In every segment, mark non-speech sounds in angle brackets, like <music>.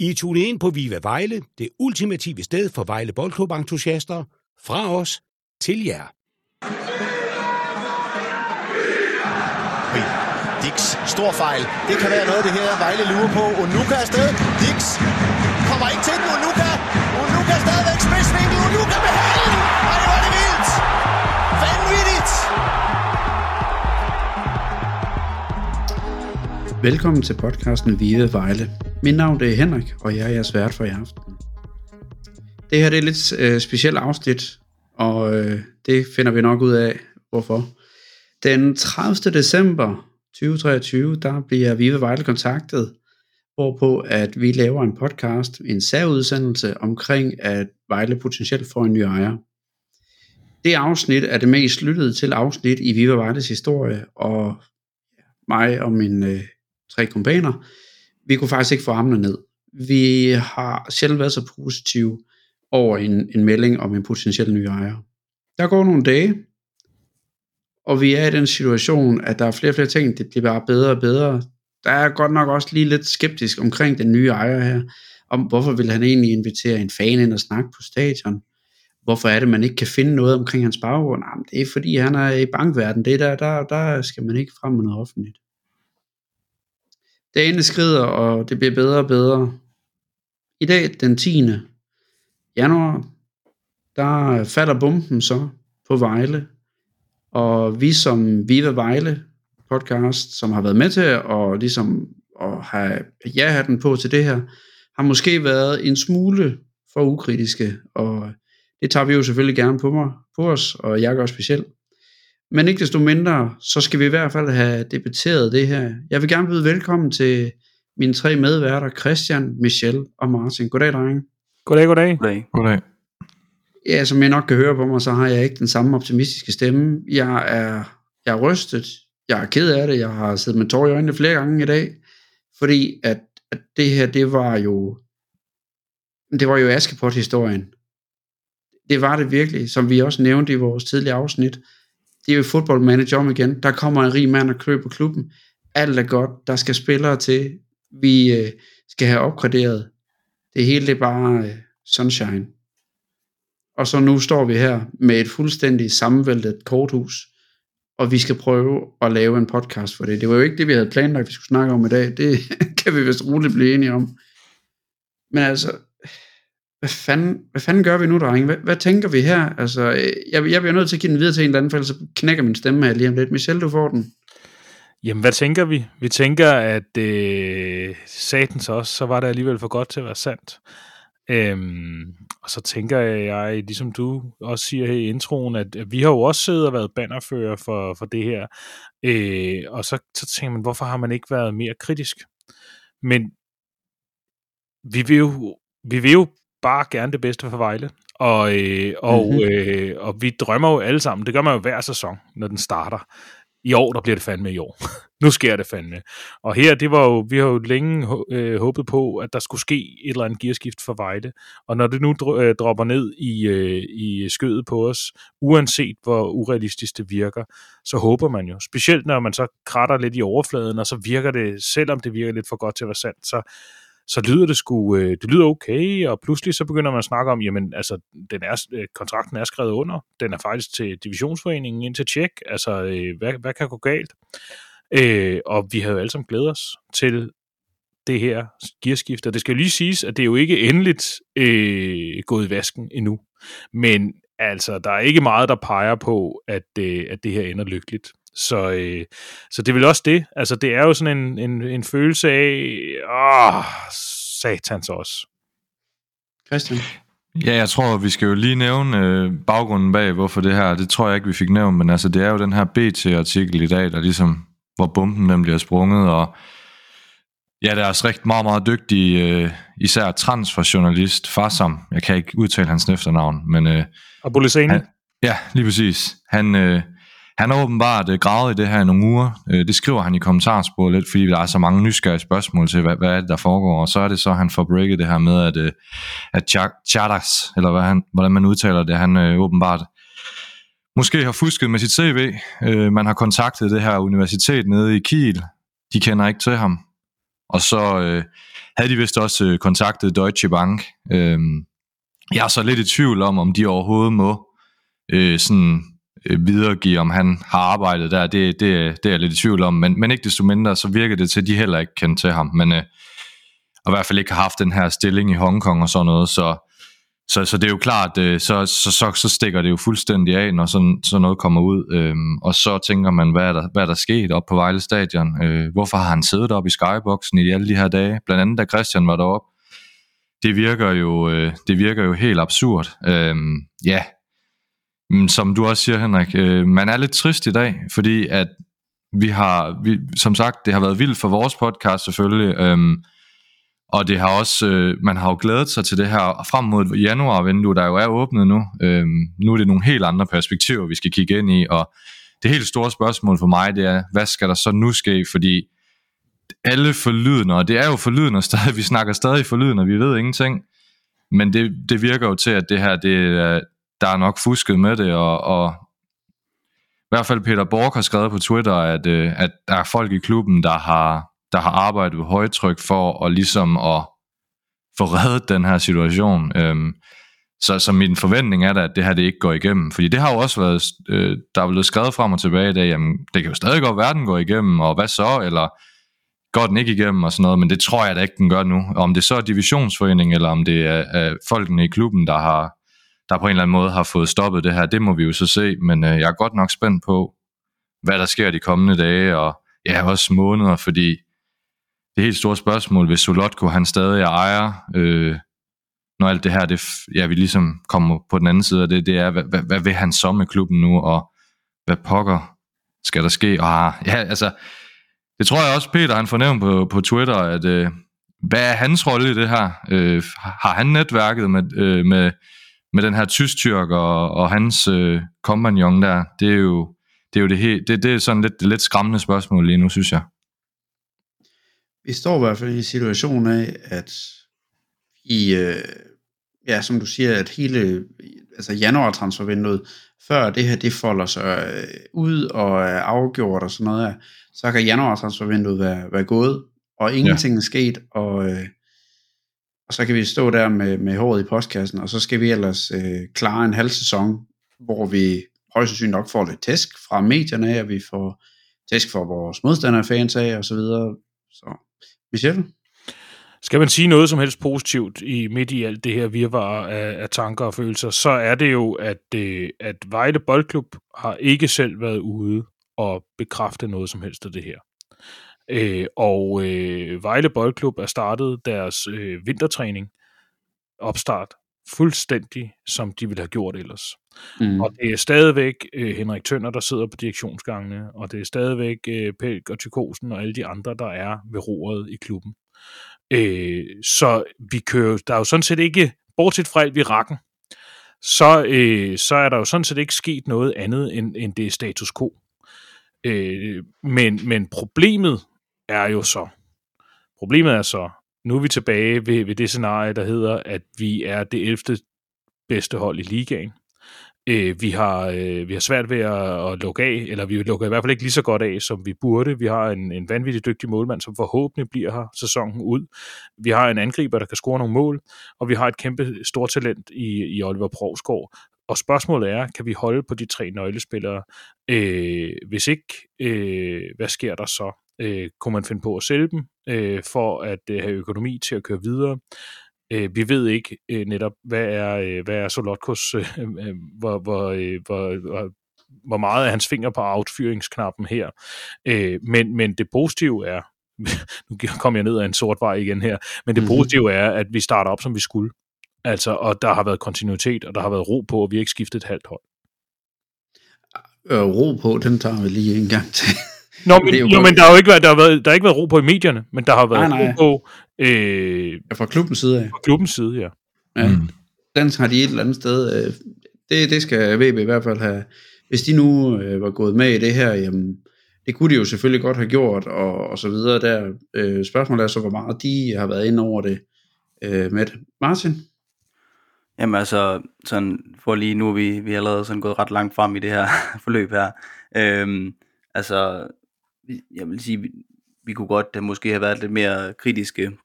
I tune ind på Viva Vejle, det ultimative sted for Vejle Boldklub-entusiaster. Fra os til jer. Dix, stor fejl. Det kan være noget, det her Vejle lurer på. Og nu kan afsted. Dix kommer ikke til Velkommen til podcasten Vive Vejle. Mit navn det er Henrik, og jeg er jeres vært for i aften. Det her det er et lidt øh, specielt afsnit, og øh, det finder vi nok ud af, hvorfor. Den 30. december 2023, der bliver Vive Vejle kontaktet, hvorpå at vi laver en podcast, en særudsendelse omkring, at Vejle potentielt får en ny ejer. Det afsnit er det mest lyttede til afsnit i Vive Vejles historie, og mig og min øh, tre kompaner, vi kunne faktisk ikke få armene ned. Vi har sjældent været så positive over en, en melding om en potentiel ny ejer. Der går nogle dage, og vi er i den situation, at der er flere og flere ting, det bliver bare bedre og bedre. Der er godt nok også lige lidt skeptisk omkring den nye ejer her, om hvorfor vil han egentlig invitere en fan ind og snakke på stadion. Hvorfor er det, man ikke kan finde noget omkring hans baggrund? Jamen, det er fordi, han er i bankverden. Det der, der, der skal man ikke frem med noget offentligt. Dagene skrider, og det bliver bedre og bedre. I dag, den 10. januar, der falder bomben så på Vejle. Og vi som Viva Vejle podcast, som har været med til at, ligesom, at have ja-hatten på til det her, har måske været en smule for ukritiske, og det tager vi jo selvfølgelig gerne på, mig, på os, og jeg gør specielt. Men ikke desto mindre, så skal vi i hvert fald have debatteret det her. Jeg vil gerne byde velkommen til mine tre medværter, Christian, Michelle og Martin. Goddag, drenge. Goddag, goddag. Goddag. Goddag. Ja, som jeg nok kan høre på mig, så har jeg ikke den samme optimistiske stemme. Jeg er, jeg er rystet. Jeg er ked af det. Jeg har siddet med tår i øjnene flere gange i dag. Fordi at, at det her, det var jo det var jo Askepot-historien. Det var det virkelig, som vi også nævnte i vores tidlige afsnit det er jo football manager om igen. Der kommer en rig mand og køber klubben. Alt er godt. Der skal spillere til. Vi øh, skal have opgraderet. Det hele det er bare øh, sunshine. Og så nu står vi her med et fuldstændig sammenvæltet korthus, og vi skal prøve at lave en podcast for det. Det var jo ikke det, vi havde planlagt, vi skulle snakke om i dag. Det <laughs> kan vi vist roligt blive enige om. Men altså, hvad fanden, hvad fanden gør vi nu, drenge? Hvad, hvad tænker vi her? Altså, jeg, jeg bliver nødt til at give den videre til en eller anden, for ellers så knækker min stemme her lige om lidt. Michelle, du får den. Jamen, hvad tænker vi? Vi tænker, at øh, satans også, så var det alligevel for godt til at være sandt. Øhm, og så tænker jeg, ligesom du også siger her i introen, at vi har jo også siddet og været bannerfører for, for det her. Øh, og så, så tænker man, hvorfor har man ikke været mere kritisk? Men vi vil jo, vi vil jo bare gerne det bedste for Vejle. Og, øh, og, mm-hmm. øh, og vi drømmer jo alle sammen, det gør man jo hver sæson, når den starter. I år, der bliver det fandme i år. <laughs> nu sker det fandme. Og her, det var jo, vi har jo længe øh, håbet på, at der skulle ske et eller andet gearskift for Vejle. Og når det nu dr- øh, dropper ned i, øh, i skødet på os, uanset hvor urealistisk det virker, så håber man jo. Specielt når man så kratter lidt i overfladen, og så virker det, selvom det virker lidt for godt til at være sandt, så, så lyder det sgu, øh, det lyder okay, og pludselig så begynder man at snakke om, jamen altså, den er, øh, kontrakten er skrevet under, den er faktisk til divisionsforeningen ind til tjek, altså, øh, hvad, hvad kan gå galt? Øh, og vi havde jo alle sammen glædet os til det her gearskift, og det skal lige siges, at det er jo ikke endeligt øh, gået i vasken endnu, men altså, der er ikke meget, der peger på, at, øh, at det her ender lykkeligt. Så, øh, så det er vel også det. Altså, det er jo sådan en, en, en følelse af, åh, satans også. Christian? Ja, jeg tror, vi skal jo lige nævne øh, baggrunden bag, hvorfor det her, det tror jeg ikke, vi fik nævnt, men altså, det er jo den her BT-artikel i dag, der ligesom, hvor bomben den bliver sprunget, og ja, der er også rigtig meget, meget dygtig, øh, især transferjournalist, Farsam, jeg kan ikke udtale hans efternavn, men... Øh, Abulisani? Ja, lige præcis. Han, øh, han har åbenbart øh, gravet i det her i nogle uger. Øh, det skriver han i kommentarsporet lidt, fordi der er så mange nysgerrige spørgsmål til, hvad, hvad er det, der foregår. Og så er det så, at han får breaket det her med, at, øh, at Chadas, eller hvad han, hvordan man udtaler det, han øh, åbenbart måske har fusket med sit CV. Øh, man har kontaktet det her universitet nede i Kiel. De kender ikke til ham. og så øh, havde de vist også øh, kontaktet Deutsche Bank. Øh, jeg er så lidt i tvivl om, om de overhovedet må øh, sådan Øh, videregive, om han har arbejdet der. Det, det, det er jeg lidt i tvivl om, men, men ikke desto mindre, så virker det til, at de heller ikke kendte til ham. Men øh, og i hvert fald ikke har haft den her stilling i Hongkong og sådan noget, så så, så det er jo klart, øh, så, så, så, så stikker det jo fuldstændig af, når sådan, sådan noget kommer ud. øh, og så tænker man, hvad er der, hvad er der sket op på Vejle Stadion? Øh, hvorfor har han siddet op i skyboxen i alle de her dage? Blandt andet da Christian var deroppe. Det virker jo, øh, det virker jo helt absurd. Øhm, ja, som du også siger, Henrik, øh, man er lidt trist i dag, fordi at vi har, vi, som sagt, det har været vildt for vores podcast selvfølgelig, øhm, og det har også, øh, man har jo glædet sig til det her frem mod januar-vindue, der jo er åbnet nu. Øhm, nu er det nogle helt andre perspektiver, vi skal kigge ind i, og det helt store spørgsmål for mig, det er, hvad skal der så nu ske? Fordi alle forlydende, og det er jo forlydende <laughs> stadig, vi snakker stadig forlydende, vi ved ingenting, men det, det virker jo til, at det her, det, der er nok fusket med det, og, og i hvert fald Peter Borg har skrevet på Twitter, at, øh, at der er folk i klubben, der har, der har arbejdet ved højtryk for at ligesom at få reddet den her situation. Øhm, så, så min forventning er da, at det her det ikke går igennem. Fordi det har jo også været, øh, der er blevet skrevet frem og tilbage i dag, jamen det kan jo stadig godt være, den går igennem, og hvad så, eller går den ikke igennem og sådan noget, men det tror jeg da ikke, den gør nu. Om det så er divisionsforening, eller om det er, er folkene i klubben, der har der på en eller anden måde har fået stoppet det her, det må vi jo så se, men øh, jeg er godt nok spændt på, hvad der sker de kommende dage, og ja, også måneder, fordi det helt store spørgsmål, hvis Solotko han stadig er ejer, øh, når alt det her, det, ja, vi ligesom kommer på den anden side af det, det er, hvad, hvad, hvad vil han så med klubben nu, og hvad pokker skal der ske? Og, ja, altså, det tror jeg også, Peter han fornævnt på, på Twitter, at øh, hvad er hans rolle i det her? Øh, har han netværket med, øh, med, med den her tysk-tyrk og, og hans øh, kompagnon der? Det er jo det, er jo det, helt, det, det er sådan lidt, lidt skræmmende spørgsmål lige nu, synes jeg. Vi står i hvert fald i en situation af, at i, øh, ja, som du siger, at hele altså januar transfervinduet, før det her det folder sig øh, ud og er afgjort og sådan noget så kan januar transfervinduet være, være gået, og ingenting ja. er sket, og, øh, og så kan vi stå der med, med håret i postkassen, og så skal vi ellers øh, klare en halv sæson, hvor vi højst sandsynligt nok får lidt tæsk fra medierne af, og vi får tæsk fra vores modstandere fans af, og så videre. Så, Michel? Skal man sige noget som helst positivt i midt i alt det her virvar af, af tanker og følelser, så er det jo, at, øh, at Vejle Boldklub har ikke selv været ude og bekræfte noget som helst af det her. Øh, og øh, Vejle Boldklub er startet deres øh, vintertræning opstart fuldstændig, som de ville have gjort ellers. Mm. Og det er stadigvæk øh, Henrik Tønder, der sidder på direktionsgangene, og det er stadigvæk øh, Pelk og Tykosen og alle de andre, der er ved roret i klubben. Øh, så vi kører, der er jo sådan set ikke, bortset fra alt vi rakken, så, øh, så er der jo sådan set ikke sket noget andet, end, end det status quo. Øh, men, men problemet er jo så, problemet er så, nu er vi tilbage ved, ved det scenarie, der hedder, at vi er det 11. bedste hold i ligaen. Øh, vi, har, øh, vi har svært ved at, at lukke af, eller vi lukker i hvert fald ikke lige så godt af, som vi burde. Vi har en, en vanvittig dygtig målmand, som forhåbentlig bliver her sæsonen ud. Vi har en angriber, der kan score nogle mål, og vi har et kæmpe stort talent i, i Oliver Provsgaard. Og spørgsmålet er, kan vi holde på de tre nøglespillere? Øh, hvis ikke, øh, hvad sker der så? Øh, kunne man finde på at sælge dem øh, for at øh, have økonomi til at køre videre? Øh, vi ved ikke øh, netop, hvad er, øh, hvad er Solotkos, øh, øh, hvor, hvor, øh, hvor, hvor, hvor meget er hans finger på affyringsknappen her. Øh, men, men det positive er, <laughs> nu kommer jeg ned ad en sort vej igen her, men det mm-hmm. positive er, at vi starter op, som vi skulle. Altså, og der har været kontinuitet, og der har været ro på, og vi har ikke skiftet et halvt hold. Øh, ro på, den tager vi lige en gang til. Nå, men, jo, men der har jo ikke været, der har været, der har ikke været ro på i medierne, men der har været nej, nej. ro på... Øh, ja, fra klubbens side af. Fra klubbens side, ja. ja. Mm. Den har de et eller andet sted. Øh, det, det skal VB i hvert fald have. Hvis de nu øh, var gået med i det her, jamen, det kunne de jo selvfølgelig godt have gjort, og, og så videre der. Øh, spørgsmålet er så, hvor meget de har været inde over det øh, med det. Martin? Jamen altså, sådan, for lige nu er vi, vi er allerede sådan gået ret langt frem i det her <laughs> forløb her. Øhm, altså, jeg vil sige, vi kunne godt øh, måske have været lidt mere kritiske.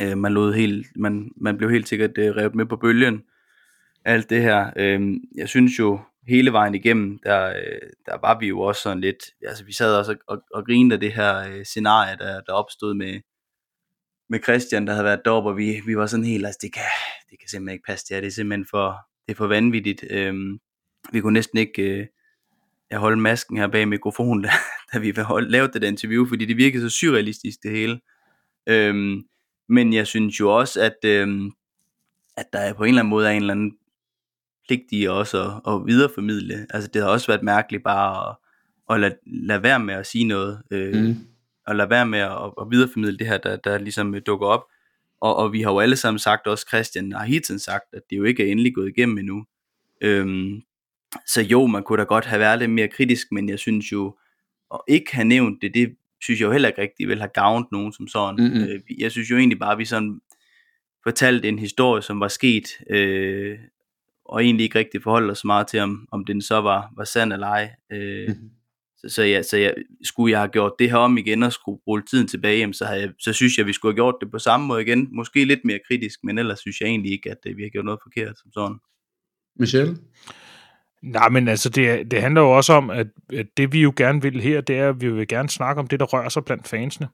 Øh, man, lod helt, man, man blev helt sikkert øh, revet med på bølgen. Alt det her. Øh, jeg synes jo, hele vejen igennem, der, øh, der var vi jo også sådan lidt, altså vi sad også og, og, og grinede af det her øh, scenarie, der, der opstod med, med Christian, der havde været deroppe, og vi, vi var sådan helt, altså det kan, det kan simpelthen ikke passe, det er, det er simpelthen for, det er for vanvittigt. Øhm, vi kunne næsten ikke øh, holde masken her bag mikrofonen, der, da vi lavede det der interview, fordi det virkede så surrealistisk det hele. Øhm, men jeg synes jo også, at, øhm, at der er på en eller anden måde er en eller anden pligt i også at, at videreformidle. Altså det har også været mærkeligt bare at, at lade, lade være med at sige noget. Øh, mm at lade være med at, at videreformidle det her, der, der ligesom dukker op. Og, og vi har jo alle sammen sagt, også Christian har hele sagt, at det jo ikke er endelig gået igennem endnu. Øhm, så jo, man kunne da godt have været lidt mere kritisk, men jeg synes jo, at ikke have nævnt det, det synes jeg jo heller ikke rigtig vil have gavnet nogen som sådan. Mm-hmm. Øh, jeg synes jo egentlig bare, at vi sådan fortalte en historie, som var sket, øh, og egentlig ikke rigtig forholdt os meget til, om, om den så var, var sand eller ej. Øh, mm-hmm. Så, så, ja, så jeg, skulle jeg have gjort det her om igen og skulle rulle tiden tilbage, jamen, så, havde jeg, så synes jeg, at vi skulle have gjort det på samme måde igen. Måske lidt mere kritisk, men ellers synes jeg egentlig ikke, at øh, vi har gjort noget forkert som sådan. Michelle? Nej, men altså, det, det handler jo også om, at, at det vi jo gerne vil her, det er, at vi vil gerne snakke om det, der rører sig blandt fansene.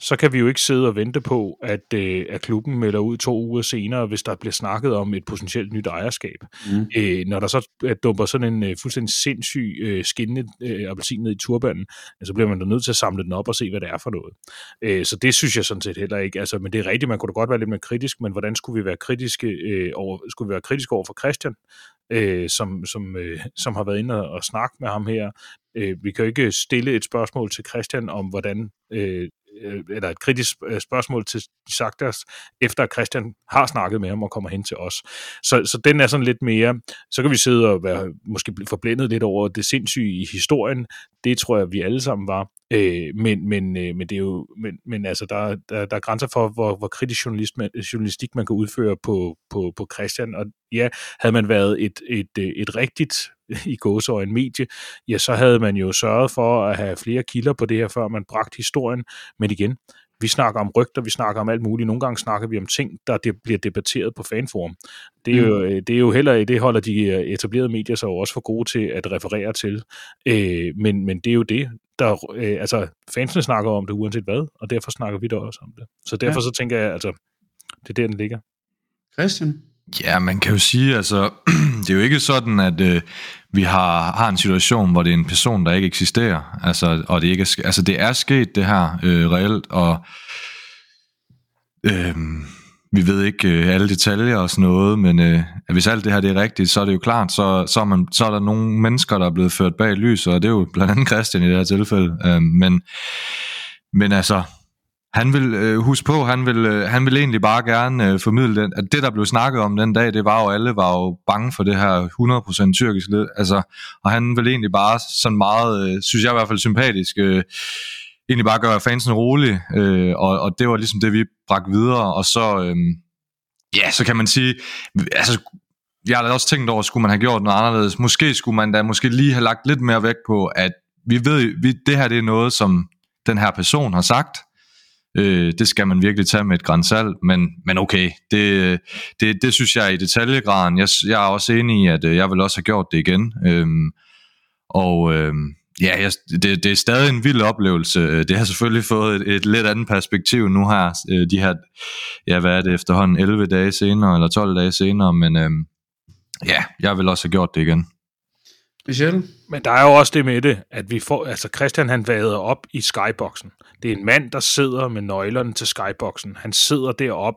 Så kan vi jo ikke sidde og vente på, at, øh, at klubben melder ud to uger senere, hvis der bliver snakket om et potentielt nyt ejerskab. Mm. Øh, når der så øh, dumper sådan en øh, fuldstændig sindssyg øh, skinnende øh, appelsin ned i turbanen, så bliver man da nødt til at samle den op og se, hvad det er for noget. Øh, så det synes jeg sådan set heller ikke. Altså, men det er rigtigt, man kunne da godt være lidt mere kritisk, men hvordan skulle vi være kritiske øh, over, skulle vi være kritiske over for Christian? Øh, som, som, øh, som har været inde og, og snakke med ham her. Øh, vi kan jo ikke stille et spørgsmål til Christian om, hvordan øh, Øh, eller et kritisk øh, spørgsmål til Saktas, efter at Christian har snakket med ham og kommer hen til os. Så, så den er sådan lidt mere, så kan vi sidde og være, måske forblændet lidt over det sindssyge i historien. Det tror jeg, vi alle sammen var. Øh, men, men, øh, men det er jo, men, men altså, der, der, der er grænser for, hvor, hvor kritisk journalist man, journalistik man kan udføre på, på, på Christian, og ja, havde man været et, et, øh, et rigtigt i en medie, ja, så havde man jo sørget for at have flere kilder på det her, før man bragte historien. Men igen, vi snakker om rygter, vi snakker om alt muligt. Nogle gange snakker vi om ting, der det bliver debatteret på fanforum. Det er, mm. jo, det er jo heller, det holder de øh, etablerede medier så også for gode til at referere til. Øh, men, men det er jo det, der, øh, altså fansene snakker om det uanset hvad, og derfor snakker vi da også om det. Så derfor ja. så tænker jeg, altså, det er der, den ligger. Christian? Ja, man kan jo sige, altså, <clears throat> det er jo ikke sådan, at øh, vi har, har en situation, hvor det er en person, der ikke eksisterer. Altså, og det, ikke er, altså, det er sket det her øh, reelt, og øh, vi ved ikke øh, alle detaljer og sådan noget, men øh, hvis alt det her det er rigtigt, så er det jo klart, så, så, er man, så er der nogle mennesker, der er blevet ført bag lys, og det er jo blandt andet Christian i det her tilfælde. Øh, men, men altså, han vil øh, huske på, han vil, øh, han vil egentlig bare gerne øh, formidle den, at det, der blev snakket om den dag, det var jo, alle var jo bange for det her 100% tyrkisk led, altså, og han vil egentlig bare sådan meget, øh, synes jeg i hvert fald sympatisk, øh, egentlig bare gøre fansen rolig, øh, og, og det var ligesom det, vi bragte videre, og så, øh, ja, så kan man sige, altså, jeg har da også tænkt over, skulle man have gjort noget anderledes, måske skulle man da måske lige have lagt lidt mere vægt på, at vi ved, vi, det her det er noget, som den her person har sagt, Øh, det skal man virkelig tage med et grænsalt, men, men okay, det, det, det synes jeg er i detaljegraden. Jeg, jeg er også enig i, at øh, jeg vil også have gjort det igen. Øh, og øh, ja, jeg, det, det er stadig en vild oplevelse. Øh, det har selvfølgelig fået et, et lidt andet perspektiv nu her, øh, de her, ja hvad er det efterhånden, 11 dage senere, eller 12 dage senere, men øhm, ja, jeg vil også have gjort det igen speciel. Men der er jo også det med det, at vi får, altså Christian han vader op i skyboxen. Det er en mand, der sidder med nøglerne til skyboxen. Han sidder derop.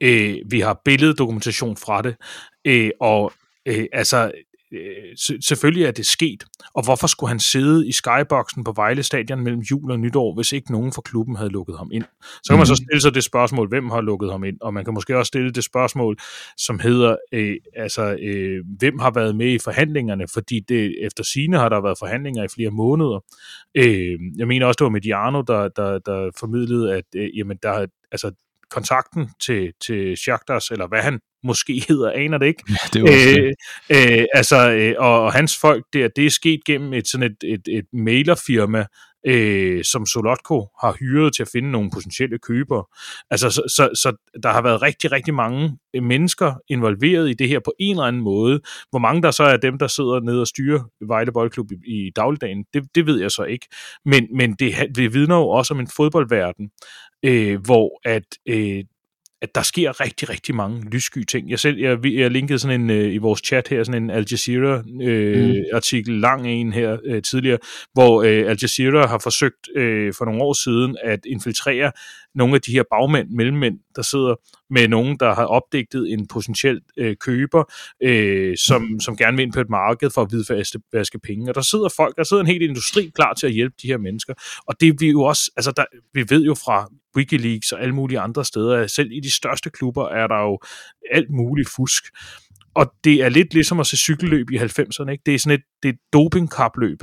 Øh, vi har billeddokumentation fra det. Øh, og øh, altså, øh, selvfølgelig er det sket, og hvorfor skulle han sidde i skyboxen på Vejle Stadion mellem jul og nytår, hvis ikke nogen fra klubben havde lukket ham ind? Så kan man så mhm. stille sig det spørgsmål, hvem har lukket ham ind, og man kan måske også stille det spørgsmål, som hedder, øh, altså, øh, hvem har været med i forhandlingerne, fordi det, efter sine har der været forhandlinger i flere måneder. Øh, jeg mener også, det var Mediano, der, der, der formidlede, at øh, jamen, der, altså, kontakten til, til Shakhtas, eller hvad han måske hedder, aner det ikke. Ja, det øh, øh, altså, øh, og, og hans folk der, det er sket gennem et sådan et, et, et mailerfirma, øh, som Solotko har hyret til at finde nogle potentielle købere. Altså, så, så, så der har været rigtig, rigtig mange øh, mennesker involveret i det her på en eller anden måde. Hvor mange der så er dem, der sidder nede og styrer Vejle Boldklub i, i dagligdagen, det, det ved jeg så ikke. Men, men det, det vidner jo også om en fodboldverden, øh, hvor at øh, at der sker rigtig, rigtig mange lyssky ting. Jeg selv, jeg, jeg linkede sådan en, øh, i vores chat her, sådan en Al Jazeera øh, mm. artikel, lang en her øh, tidligere, hvor øh, Al Jazeera har forsøgt øh, for nogle år siden at infiltrere nogle af de her bagmænd, mellemmænd, der sidder med nogen, der har opdigtet en potentiel øh, køber, øh, som, som gerne vil ind på et marked for at hvidvaske penge. Og der sidder folk, der sidder en hel industri klar til at hjælpe de her mennesker. Og det vi jo også, altså der, vi ved jo fra Wikileaks og alle mulige andre steder, at selv i de største klubber er der jo alt muligt fusk. Og det er lidt ligesom at se cykelløb i 90'erne. Ikke? Det er sådan et, det er et dopingkapløb,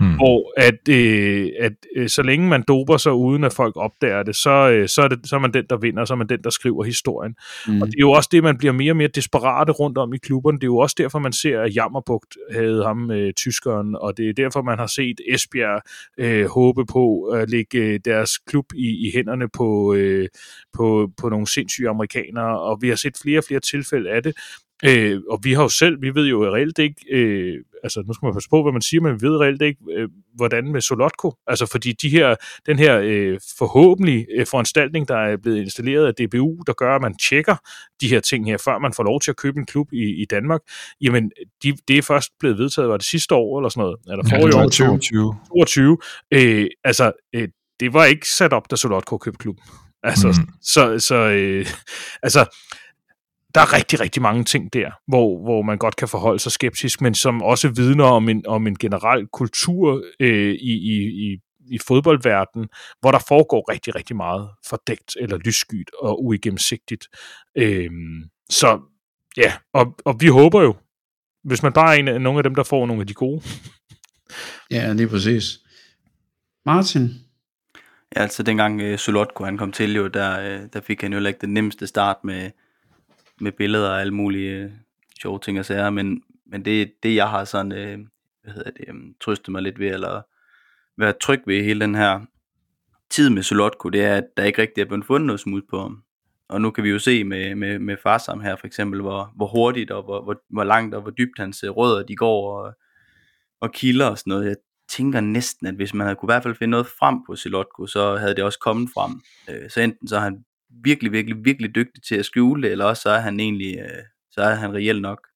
hmm. hvor at, øh, at øh, så længe man doper sig uden at folk opdager det, så, øh, så, er det, så er man den, der vinder, så er man den, der skriver historien. Hmm. Og det er jo også det, man bliver mere og mere desperate rundt om i klubberne. Det er jo også derfor, man ser, at Jammerbugt havde ham, øh, tyskeren, og det er derfor, man har set Esbjerg øh, håbe på at lægge øh, deres klub i, i hænderne på, øh, på, på nogle sindssyge amerikanere, og vi har set flere og flere tilfælde af det, Øh, og vi har jo selv, vi ved jo reelt ikke, øh, altså nu skal man passe på, hvad man siger, men vi ved reelt ikke, øh, hvordan med Solotko, altså fordi de her, den her øh, forhåbentlig øh, foranstaltning, der er blevet installeret af DBU, der gør, at man tjekker de her ting her, før man får lov til at købe en klub i, i Danmark, jamen de, det er først blevet vedtaget, var det sidste år eller sådan noget, eller forrige ja, år? 22. 22. Øh, altså, øh, det var ikke sat op, da Solotko købte klubben. Altså, mm. så, så øh, altså, der er rigtig, rigtig mange ting der, hvor, hvor man godt kan forholde sig skeptisk, men som også vidner om en, om en generel kultur øh, i, i, i, i fodboldverdenen, hvor der foregår rigtig, rigtig meget fordækt eller lysskyt og uigennemsigtigt. Øh, så ja, og, og vi håber jo, hvis man bare er en af, nogle af dem, der får nogle af de gode. <laughs> Ja, lige præcis. Martin? Ja, altså dengang uh, Solotko han kom til jo, der, uh, der fik han jo ikke den nemmeste start med, med billeder og alle mulige øh, sjove ting og sager, men, men det, det jeg har sådan, øh, hvad hedder det, um, trøstet mig lidt ved, eller været tryg ved hele den her tid med Solotko, det er, at der ikke rigtig er blevet fundet noget smut på ham. Og nu kan vi jo se med, med, med Farsam her for eksempel, hvor, hvor hurtigt og hvor, hvor, hvor langt og hvor dybt hans øh, rødder de går og, og kilder og sådan noget. Jeg tænker næsten, at hvis man havde kunne i hvert fald finde noget frem på Silotko, så havde det også kommet frem. Øh, så enten så har han virkelig, virkelig, virkelig dygtig til at skjule det, eller også så er han egentlig, øh, så er han reelt nok.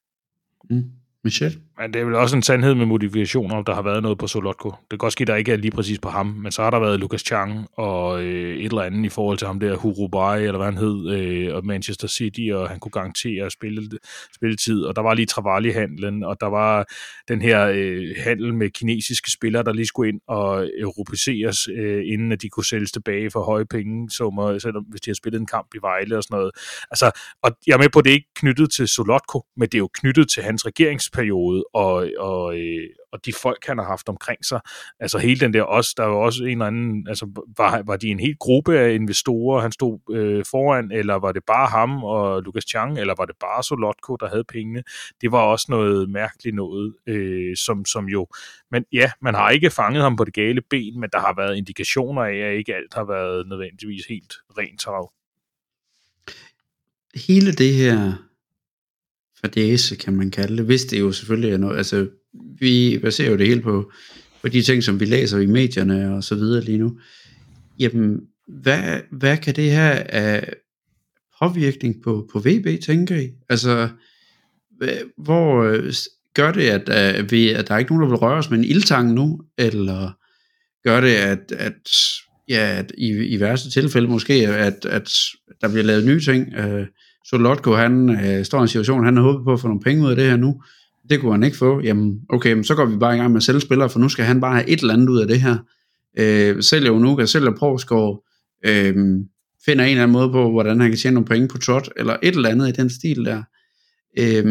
Mm. Michel? Men det er vel også en sandhed med modifikationer, om der har været noget på Solotko. Det kan godt ske, der ikke er lige præcis på ham, men så har der været Lucas Chang og øh, et eller andet i forhold til ham der, Hurubai, eller hvad han hed, øh, og Manchester City, og han kunne garantere spille, spilletid. Og der var lige Travali-handlen, og der var den her øh, handel med kinesiske spillere, der lige skulle ind og europæiseres, øh, inden at de kunne sælges tilbage for høje penge, som, selvom hvis de har spillet en kamp i Vejle og sådan noget. Altså, og jeg er med på, at det er ikke knyttet til Solotko, men det er jo knyttet til hans regeringsperiode, og, og, øh, og de folk, han har haft omkring sig. Altså hele den der også, der var også en eller anden, altså var, var de en helt gruppe af investorer, han stod øh, foran, eller var det bare ham og Lucas Chang, eller var det bare Solotko, der havde pengene? Det var også noget mærkeligt noget, øh, som, som jo, men ja, man har ikke fanget ham på det gale ben, men der har været indikationer af, at ikke alt har været nødvendigvis helt rent trav. Hele det her fadese, kan man kalde det, hvis det jo selvfølgelig er noget, altså vi baserer jo det hele på, på de ting, som vi læser i medierne og så videre lige nu. Jamen, hvad, hvad kan det her af påvirkning på, på VB, tænker I? Altså, hvor øh, gør det, at, at, vi, at der er ikke nogen, der vil røre os med en ildtang nu, eller gør det, at, at, ja, at i, i værste tilfælde måske, at, at der bliver lavet nye ting, øh, Solotko, han øh, står i en situation, han har håbet på at få nogle penge ud af det her nu. Det kunne han ikke få. Jamen, okay, så går vi bare i gang med at sælge spillere, for nu skal han bare have et eller andet ud af det her. Øh, sælger Unuka, sælger Porsgaard, øh, finder en eller anden måde på, hvordan han kan tjene nogle penge på trot, eller et eller andet i den stil der. Øh,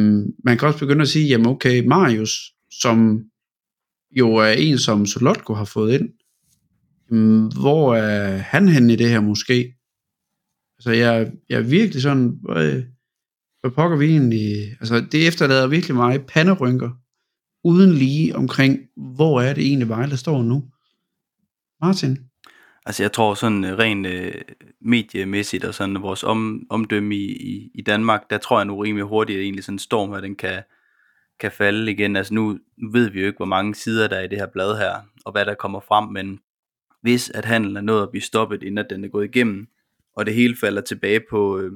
man kan også begynde at sige, jamen okay, Marius, som jo er en, som Solotko har fået ind, mm, hvor er han henne i det her måske? Altså, jeg, jeg er virkelig sådan, hvad, hvad pokker vi egentlig? Altså, det efterlader virkelig mig panderynker, uden lige omkring, hvor er det egentlig Vejle står nu? Martin? Altså jeg tror sådan øh, rent øh, mediemæssigt og sådan vores om, omdømme i, i, i Danmark, der tror jeg nu rimelig hurtigt, at egentlig sådan en storm her, den kan, kan falde igen. Altså nu, nu ved vi jo ikke, hvor mange sider der er i det her blad her, og hvad der kommer frem, men hvis at handlen er nået at blive stoppet, inden at den er gået igennem, og det hele falder tilbage på, øh,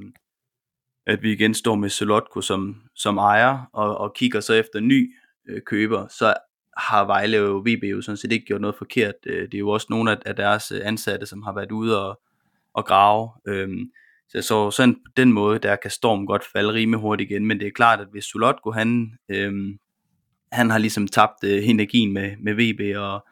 at vi igen står med Solotko som, som ejer, og, og kigger så efter ny øh, køber, så har Vejle og VB jo sådan set ikke gjort noget forkert. Øh, det er jo også nogle af deres øh, ansatte, som har været ude og, og grave. Øh, så, så sådan på den måde, der kan Storm godt falde rimelig hurtigt igen, men det er klart, at hvis Solotko, han, øh, han har ligesom tabt øh, energien med, med VB, og,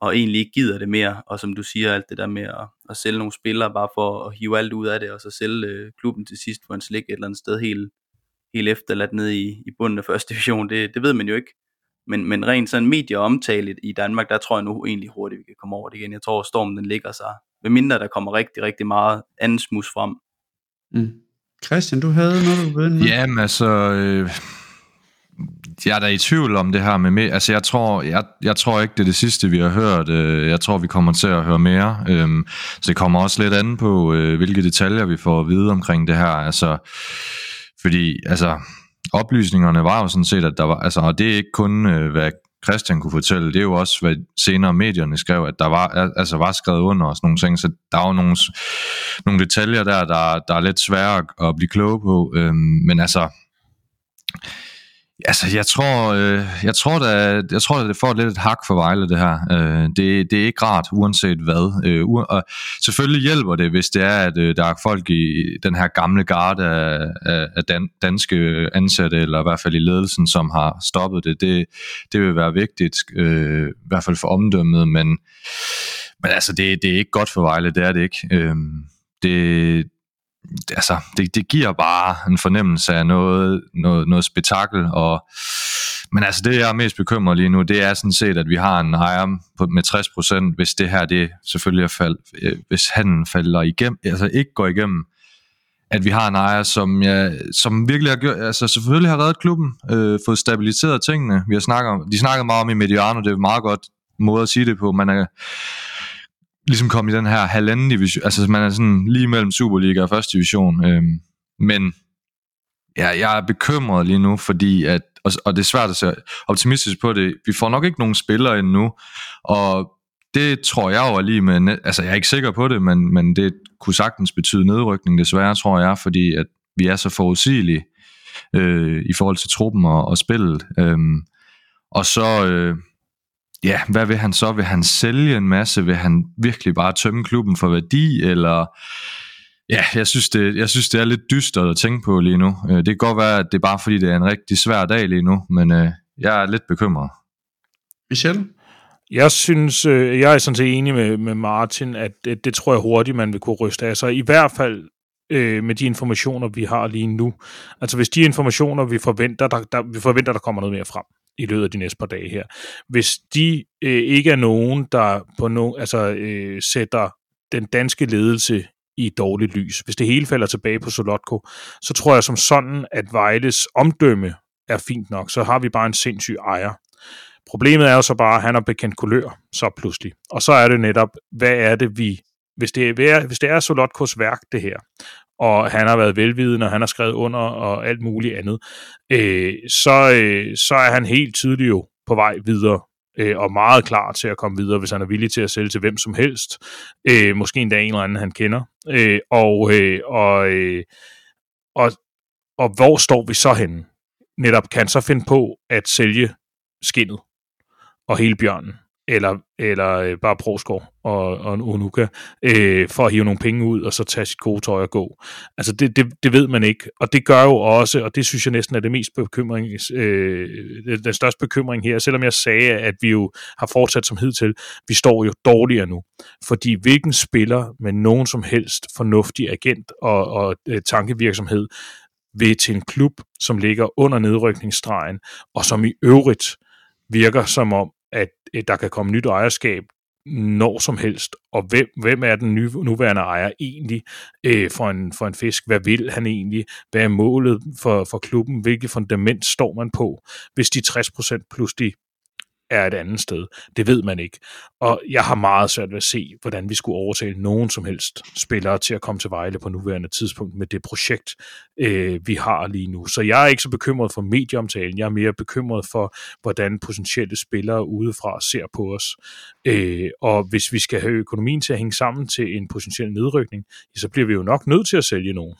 og egentlig ikke gider det mere, og som du siger, alt det der med at, at sælge nogle spillere, bare for at hive alt ud af det, og så sælge øh, klubben til sidst, hvor han slik et eller andet sted helt, helt efterladt ned i, i bunden af første <laughs> division, det, det ved man jo ikke. Men, men rent sådan medieomtale i Danmark, der tror jeg nu egentlig hurtigt, vi kan komme over det igen. Jeg tror, at stormen den ligger sig, ved mindre der kommer rigtig, rigtig meget anden smus frem. Mm. Christian, du havde noget, du ved med? Jamen altså, øh, jeg er da i tvivl om det her med, med altså jeg tror, jeg, jeg tror ikke, det er det sidste, vi har hørt. Øh, jeg tror, vi kommer til at høre mere. Øhm, så det kommer også lidt an på, øh, hvilke detaljer vi får at vide omkring det her. Altså, fordi, altså, oplysningerne var jo sådan set, at der var, altså, og det er ikke kun, øh, hvad Christian kunne fortælle, det er jo også, hvad senere medierne skrev, at der var, altså var skrevet under og sådan nogle ting, så der er jo nogle, nogle detaljer der, der, der er lidt svære at blive kloge på, øhm, men altså, Altså, jeg tror, øh, jeg tror, da, jeg tror, at det får lidt et hak for Vejle, det her. Øh, det, det er ikke rart, uanset hvad. Øh, u- og selvfølgelig hjælper det, hvis det er, at øh, der er folk i den her gamle garde af, af, af dan, danske ansatte, eller i hvert fald i ledelsen, som har stoppet det. Det, det vil være vigtigt, øh, i hvert fald for omdømmet, men, men altså, det, det er ikke godt for Vejle, det er det ikke. Øh, det, altså, det, det giver bare en fornemmelse af noget, noget, noget spektakel, og men altså det jeg er mest bekymret lige nu, det er sådan set, at vi har en ejer på, med 60%, hvis det her, det selvfølgelig er fald, øh, hvis han falder igennem, altså ikke går igennem, at vi har en ejer, som, ja, som virkelig har gjort, altså selvfølgelig har reddet klubben, øh, fået stabiliseret tingene. Vi har snakket om, de snakker meget om i Mediano, det er en meget godt måde at sige det på. Man er, øh, ligesom komme i den her halvanden division, altså man er sådan lige mellem Superliga og første division, øhm, men ja, jeg er bekymret lige nu, fordi at, og, og det er svært at se optimistisk på det, vi får nok ikke nogen spillere endnu, og det tror jeg jo er lige med, altså jeg er ikke sikker på det, men, men det kunne sagtens betyde nedrykning desværre, tror jeg, fordi at vi er så forudsigelige øh, i forhold til truppen og, og spillet. Øhm, og så, øh, ja, hvad vil han så? Vil han sælge en masse? Vil han virkelig bare tømme klubben for værdi? Eller ja, jeg synes, det, jeg synes, det er lidt dystert at tænke på lige nu. Øh, det kan godt være, at det er bare fordi, det er en rigtig svær dag lige nu, men øh, jeg er lidt bekymret. Michel? Jeg synes, øh, jeg er sådan set enig med, med Martin, at det, det tror jeg hurtigt, man vil kunne ryste af sig. I hvert fald øh, med de informationer, vi har lige nu. Altså hvis de informationer, vi forventer, der, der, vi forventer, der kommer noget mere frem i løbet af de næste par dage her. Hvis de øh, ikke er nogen, der på no, altså, øh, sætter den danske ledelse i dårligt lys, hvis det hele falder tilbage på Solotko, så tror jeg som sådan, at Vejles omdømme er fint nok. Så har vi bare en sindssyg ejer. Problemet er jo så bare, at han har bekendt kulør, så pludselig. Og så er det netop, hvad er det, vi... Hvis det er, hvis det er Solotkos værk, det her, og han har været velvidende, og han har skrevet under, og alt muligt andet, øh, så, øh, så er han helt tydeligt jo på vej videre, øh, og meget klar til at komme videre, hvis han er villig til at sælge til hvem som helst, øh, måske endda en eller anden, han kender, øh, og, øh, og, øh, og, og hvor står vi så henne? Netop kan så finde på at sælge skinnet og hele bjørnen, eller, eller øh, bare Prosgaard og, og en Unuka, øh, for at hive nogle penge ud, og så tage sit gode tøj og gå. Altså det, det, det ved man ikke, og det gør jo også, og det synes jeg næsten er det mest bekymring, øh, den største bekymring her, selvom jeg sagde, at vi jo har fortsat som hidtil, vi står jo dårligere nu, fordi hvilken spiller med nogen som helst fornuftig agent og, og øh, tankevirksomhed vil til en klub, som ligger under nedrykningsstregen, og som i øvrigt virker som om, at der kan komme nyt ejerskab når som helst, og hvem, hvem er den nye, nuværende ejer egentlig øh, for, en, for en fisk? Hvad vil han egentlig? Hvad er målet for, for klubben? Hvilket fundament står man på, hvis de 60% pludselig er et andet sted. Det ved man ikke. Og jeg har meget svært ved at se, hvordan vi skulle overtale nogen som helst spillere til at komme til Vejle på nuværende tidspunkt med det projekt, øh, vi har lige nu. Så jeg er ikke så bekymret for medieomtalen. Jeg er mere bekymret for, hvordan potentielle spillere udefra ser på os. Øh, og hvis vi skal have økonomien til at hænge sammen til en potentiel nedrykning, så bliver vi jo nok nødt til at sælge nogen.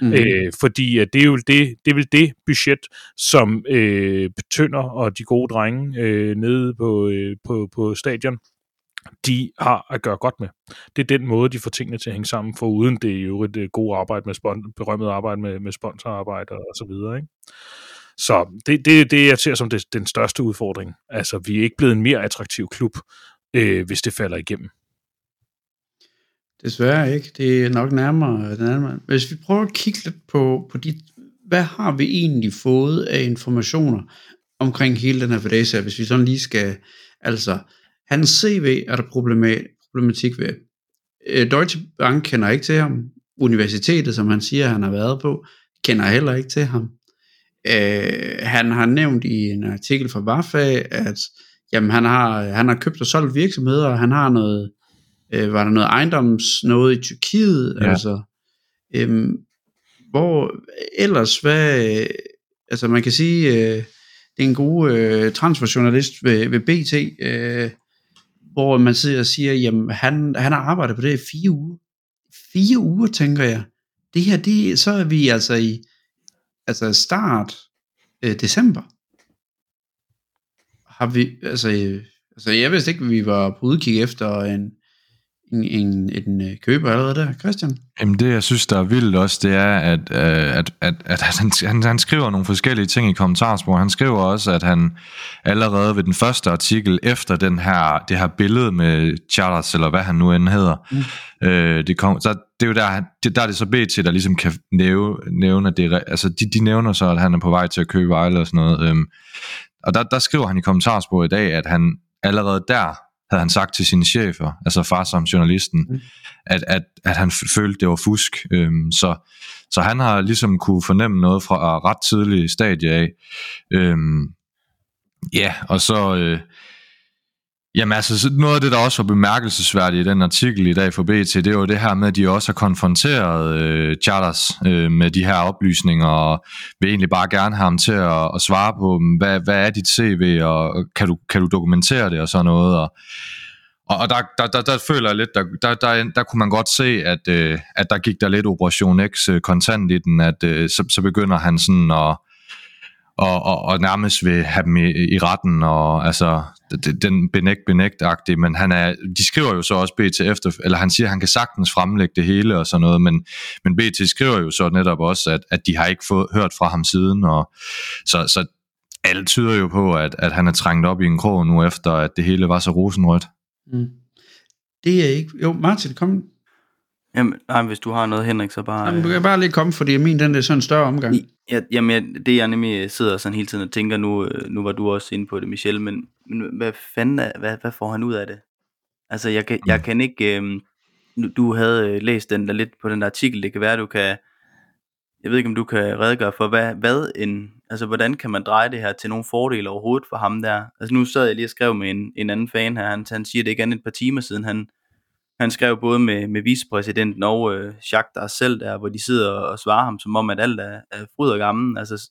Mm. Øh, fordi at det, er jo det, det er vel det budget, som øh, Tønder og de gode drenge øh, nede på, øh, på, på stadion, de har at gøre godt med. Det er den måde, de får tingene til at hænge sammen, for uden det er jo et godt arbejde med spon- berømmet arbejde med, med sponsorarbejde og så videre. Ikke? Så det det, det, jeg ser som det, den største udfordring. Altså, vi er ikke blevet en mere attraktiv klub, øh, hvis det falder igennem. Desværre ikke. Det er nok nærmere, den anden Hvis vi prøver at kigge lidt på, på de, hvad har vi egentlig fået af informationer omkring hele den her fordage, hvis vi sådan lige skal, altså, hans CV er der problematik ved. Øh, Deutsche Bank kender ikke til ham. Universitetet, som han siger, han har været på, kender heller ikke til ham. Øh, han har nævnt i en artikel fra Wafa, at jamen, han, har, han har købt og solgt virksomheder, og han har noget, øh, var der noget ejendoms noget i Tyrkiet, ja. altså, øh, hvor ellers, hvad, altså man kan sige, øh, det er en god øh, transferjournalist ved, ved BT, øh, hvor man sidder og siger, jamen han, han har arbejdet på det i fire uger. Fire uger, tænker jeg. Det her, det, så er vi altså i altså start øh, december. Har vi, altså, øh, altså jeg vidste ikke, at vi var på udkig efter en, en, en, en øh, køber allerede der, Christian? Jamen det, jeg synes, der er vildt også, det er, at, øh, at, at, at han, han, han skriver nogle forskellige ting i kommentarspor. Han skriver også, at han allerede ved den første artikel, efter den her, det her billede med Charles, eller hvad han nu end hedder, mm. øh, det, kom, så det er jo der, det, der er det så BT, der ligesom kan nævne, nævne at det altså de, de nævner så, at han er på vej til at købe Vejle og sådan noget. Øhm, og der, der skriver han i kommentarspor i dag, at han allerede der havde han sagt til sine chefer, altså far som journalisten, mm. at, at, at han følte, det var fusk. Øhm, så, så han har ligesom kunne fornemme noget fra ret tidlig stadie af. Øhm, ja, og så... Øh, Jamen altså, noget af det, der også var bemærkelsesværdigt i den artikel i dag for BT, det var det her med, at de også har konfronteret øh, Charters øh, med de her oplysninger, og vil egentlig bare gerne have ham til at, at svare på, hvad, hvad er dit CV, og kan du, kan du dokumentere det, og sådan noget, og, og, og der, der, der, der føler jeg lidt, der, der, der, der kunne man godt se, at, øh, at der gik der lidt Operation X øh, kontant i den, at øh, så, så begynder han sådan at og, og, og nærmest vil have dem i, i retten, og altså den benægt benægt men han er, de skriver jo så også BT efter, eller han siger, at han kan sagtens fremlægge det hele og sådan noget, men, men BT skriver jo så netop også, at, at de har ikke fået, hørt fra ham siden, og så, så alt tyder jo på, at, at han er trængt op i en krog nu efter, at det hele var så rosenrødt. Mm. Det er ikke... Jo, Martin, kom. Jamen, nej, hvis du har noget, Henrik, så bare... Jamen, du kan bare lige komme, fordi min den er sådan en større omgang. Ja, jamen, det jeg nemlig sidder sådan hele tiden og tænker, nu, øh, nu var du også inde på det, Michelle, men, men hvad fanden er, hvad, hvad får han ud af det? Altså, jeg kan, jeg kan ikke... Øh, du havde øh, læst den der lidt på den der artikel, det kan være, du kan... Jeg ved ikke, om du kan redegøre for, hvad, hvad en, altså, hvordan kan man dreje det her til nogle fordele overhovedet for ham der? Altså, nu sad jeg lige og skrev med en, en anden fan her, han, han siger, det ikke andet et par timer siden, han, han skrev både med, med vicepræsidenten og øh, Jacques der selv der, hvor de sidder og svarer ham, som om at alt er, er fryd og gammel. Altså,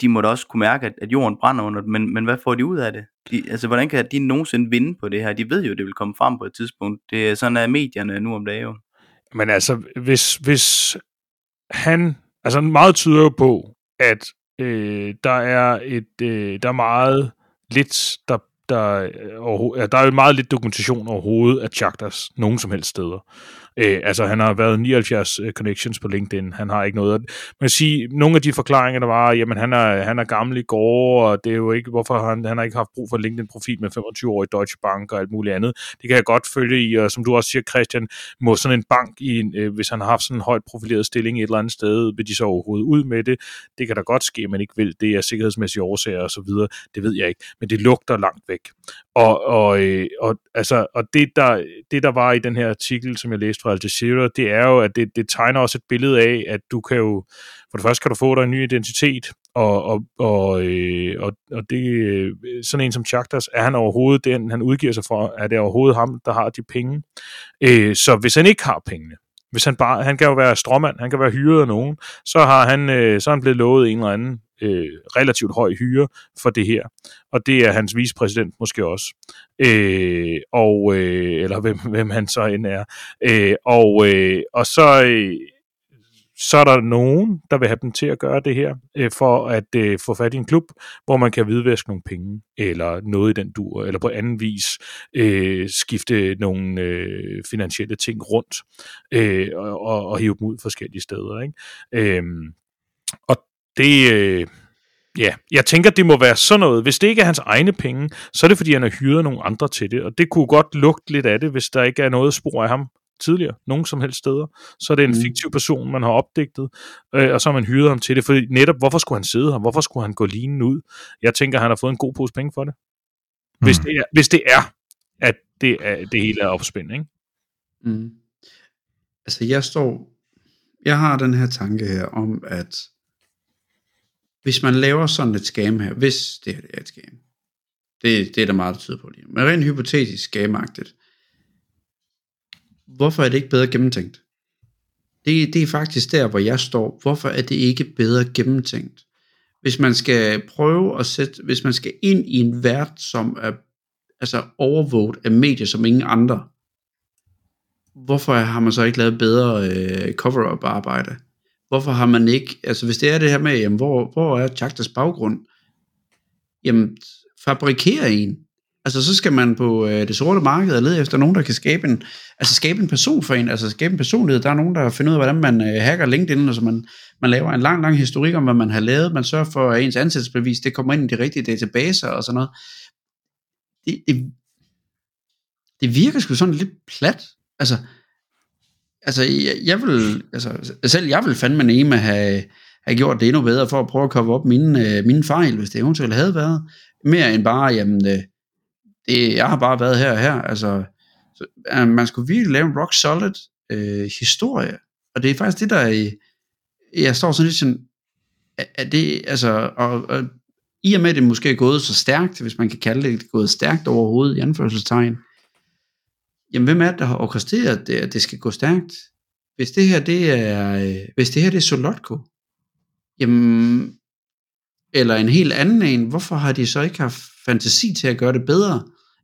de, må da også kunne mærke, at, at jorden brænder under dem, men, men hvad får de ud af det? De, altså, hvordan kan de nogensinde vinde på det her? De ved jo, at det vil komme frem på et tidspunkt. Det er sådan, at medierne nu om dagen jo. Men altså, hvis, hvis han... Altså, meget tyder jo på, at øh, der er et øh, der er meget lidt, der der, øh, ja, der er jo meget lidt dokumentation overhovedet af Chaktas nogen som helst steder. Øh, altså, han har været 79 øh, connections på LinkedIn. Han har ikke noget. Man kan sige, nogle af de forklaringer, der var, jamen, han er, han er gammel i går, og det er jo ikke, hvorfor han, han har ikke haft brug for LinkedIn-profil med 25 år i Deutsche Bank og alt muligt andet. Det kan jeg godt følge i, og som du også siger, Christian, må sådan en bank, i en, øh, hvis han har haft sådan en højt profileret stilling et eller andet sted, vil de så overhovedet ud med det. Det kan da godt ske, men ikke vil. Det er sikkerhedsmæssige årsager og så videre. Det ved jeg ikke. Men det lugter langt væk. Og, og, øh, og, altså, og det, der, det, der var i den her artikel, som jeg læste fra Al Jazeera, det er jo, at det, det tegner også et billede af, at du kan jo, for det første kan du få dig en ny identitet, og, og, og, øh, og, og det, øh, sådan en som Chaktas, er han overhovedet den, han udgiver sig for, er det overhovedet ham, der har de penge? Øh, så hvis han ikke har pengene, hvis han bare, han kan jo være stråmand, han kan være hyret af nogen, så har han, øh, så er han blevet lovet en eller anden øh, relativt høj hyre for det her. Og det er hans vicepræsident måske også. Øh, og, øh, eller hvem, <laughs> hvem han så end er. Øh, og, øh, og så, øh, så er der nogen, der vil have dem til at gøre det her, øh, for at øh, få fat i en klub, hvor man kan hvidvaske nogle penge, eller noget i den dur, eller på anden vis øh, skifte nogle øh, finansielle ting rundt, øh, og, og hive dem ud forskellige steder. Ikke? Øh, og det... Øh, Ja, jeg tænker, det må være sådan noget. Hvis det ikke er hans egne penge, så er det, fordi han har hyret nogle andre til det. Og det kunne godt lugte lidt af det, hvis der ikke er noget spor af ham tidligere, nogen som helst steder. Så er det en mm. fiktiv person, man har opdigtet, øh, og så har man hyret ham til det. For netop, hvorfor skulle han sidde her? Hvorfor skulle han gå lignende ud? Jeg tænker, han har fået en god pose penge for det. Mm. Hvis, det er, hvis det er, at det, er, det hele er opspændt, ikke? Mm. Altså, jeg står... Jeg har den her tanke her om, at hvis man laver sådan et skam her, hvis det her er et skam, det, det er der meget, der tyder på lige. Men rent hypotetisk skamagtigt, hvorfor er det ikke bedre gennemtænkt? Det, det er faktisk der, hvor jeg står. Hvorfor er det ikke bedre gennemtænkt? Hvis man skal prøve at sætte, hvis man skal ind i en vært, som er altså overvåget af medier som ingen andre, hvorfor har man så ikke lavet bedre øh, cover-up arbejde? Hvorfor har man ikke, altså hvis det er det her med, jamen, hvor, hvor er Chaktas baggrund? Jamen, fabrikere en. Altså, så skal man på øh, det sorte marked og lede efter nogen, der kan skabe en, altså skabe en person for en, altså skabe en personlighed. Der er nogen, der finder ud af, hvordan man øh, hacker LinkedIn, altså man, man laver en lang, lang historik om, hvad man har lavet. Man sørger for, at ens ansættelsesbevis, det kommer ind i de rigtige databaser og sådan noget. Det, det, det virker sgu sådan lidt plat. Altså, altså jeg, jeg vil, altså selv jeg vil fandme nemme have, have gjort det endnu bedre, for at prøve at komme op mine, øh, mine fejl, hvis det eventuelt havde været. Mere end bare, jamen, øh, det, jeg har bare været her og her. Altså, så, øh, man skulle virkelig lave en rock solid øh, historie. Og det er faktisk det, der er, jeg står sådan lidt sådan, er det, altså, og, og i og med, at det måske er gået så stærkt, hvis man kan kalde det, det er gået stærkt overhovedet i anførselstegn, jamen hvem er det, der har orkestreret det, at det skal gå stærkt? Hvis det her, det er, øh, hvis det her, det er Solotko, jamen, eller en helt anden en, hvorfor har de så ikke haft fantasi til at gøre det bedre?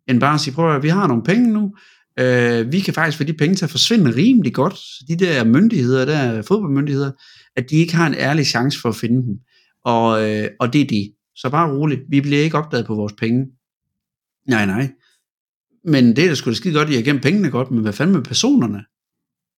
end bare at sige, prøv at vi har nogle penge nu, øh, vi kan faktisk få de penge til at forsvinde rimelig godt, så de der myndigheder, der fodboldmyndigheder, at de ikke har en ærlig chance for at finde dem. Og, øh, og det er de. Så bare roligt, vi bliver ikke opdaget på vores penge. Nej, nej. Men det er da sgu da skide godt, at I har gemt pengene godt, men hvad fanden med personerne?